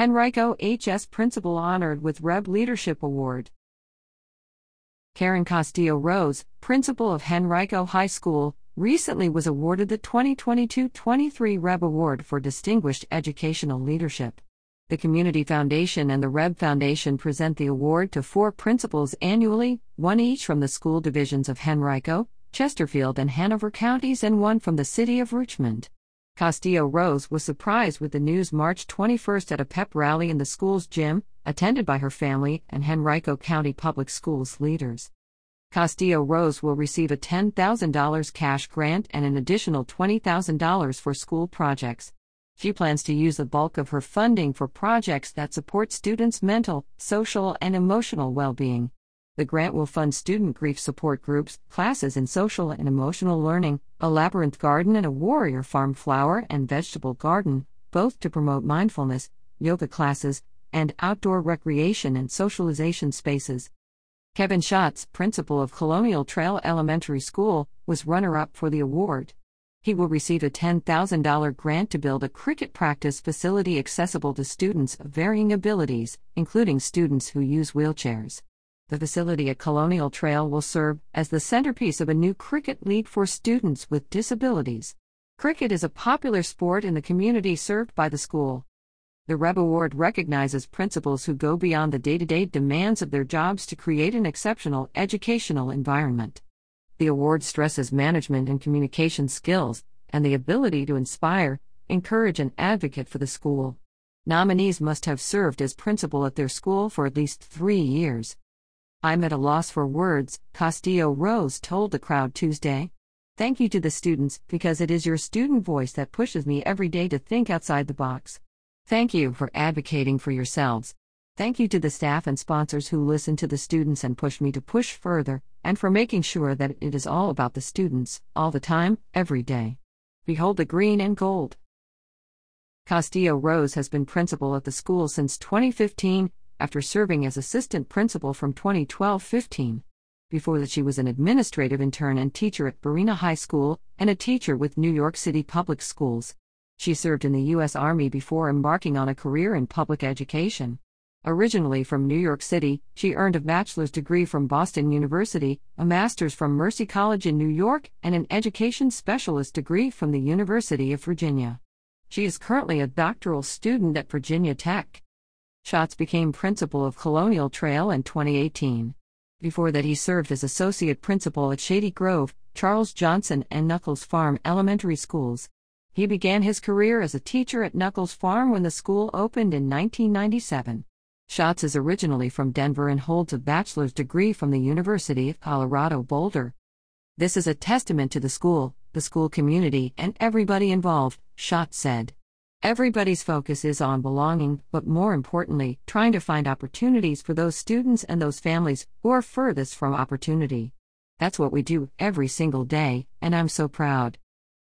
Henrico H.S. Principal honored with REB Leadership Award. Karin Castillo Rose, principal of Henrico High School, recently was awarded the 2022 23 REB Award for Distinguished Educational Leadership. The Community Foundation and the REB Foundation present the award to four principals annually, one each from the school divisions of Henrico, Chesterfield, and Hanover counties, and one from the city of Richmond. Castillo Rose was surprised with the news March 21 at a pep rally in the school's gym, attended by her family and Henrico County Public Schools leaders. Castillo Rose will receive a $10,000 cash grant and an additional $20,000 for school projects. She plans to use the bulk of her funding for projects that support students' mental, social, and emotional well being. The grant will fund student grief support groups, classes in social and emotional learning, a labyrinth garden, and a warrior farm flower and vegetable garden, both to promote mindfulness, yoga classes, and outdoor recreation and socialization spaces. Kevin Schatz, principal of Colonial Trail Elementary School, was runner up for the award. He will receive a $10,000 grant to build a cricket practice facility accessible to students of varying abilities, including students who use wheelchairs. The facility at Colonial Trail will serve as the centerpiece of a new cricket league for students with disabilities. Cricket is a popular sport in the community served by the school. The REB Award recognizes principals who go beyond the day to day demands of their jobs to create an exceptional educational environment. The award stresses management and communication skills and the ability to inspire, encourage, and advocate for the school. Nominees must have served as principal at their school for at least three years. I'm at a loss for words, Castillo Rose told the crowd Tuesday. Thank you to the students, because it is your student voice that pushes me every day to think outside the box. Thank you for advocating for yourselves. Thank you to the staff and sponsors who listen to the students and push me to push further, and for making sure that it is all about the students, all the time, every day. Behold the green and gold. Castillo Rose has been principal at the school since 2015 after serving as assistant principal from 2012 15. Before that, she was an administrative intern and teacher at Varina High School and a teacher with New York City Public Schools. She served in the U.S. Army before embarking on a career in public education. Originally from New York City, she earned a bachelor's degree from Boston University, a master's from Mercy College in New York, and an education specialist degree from the University of Virginia. She is currently a doctoral student at Virginia Tech. Schatz became principal of Colonial Trail in 2018. Before that, he served as associate principal at Shady Grove, Charles Johnson, and Nuckols Farm Elementary Schools. He began his career as a teacher at Nuckols Farm when the school opened in 1997. Schatz is originally from Denver and holds a bachelor's degree from the University of Colorado Boulder. This is a testament to the school, the school community, and everybody involved, Schatz said. Everybody's focus is on belonging, but more importantly, trying to find opportunities for those students and those families who are furthest from opportunity. That's what we do every single day, and I'm so proud.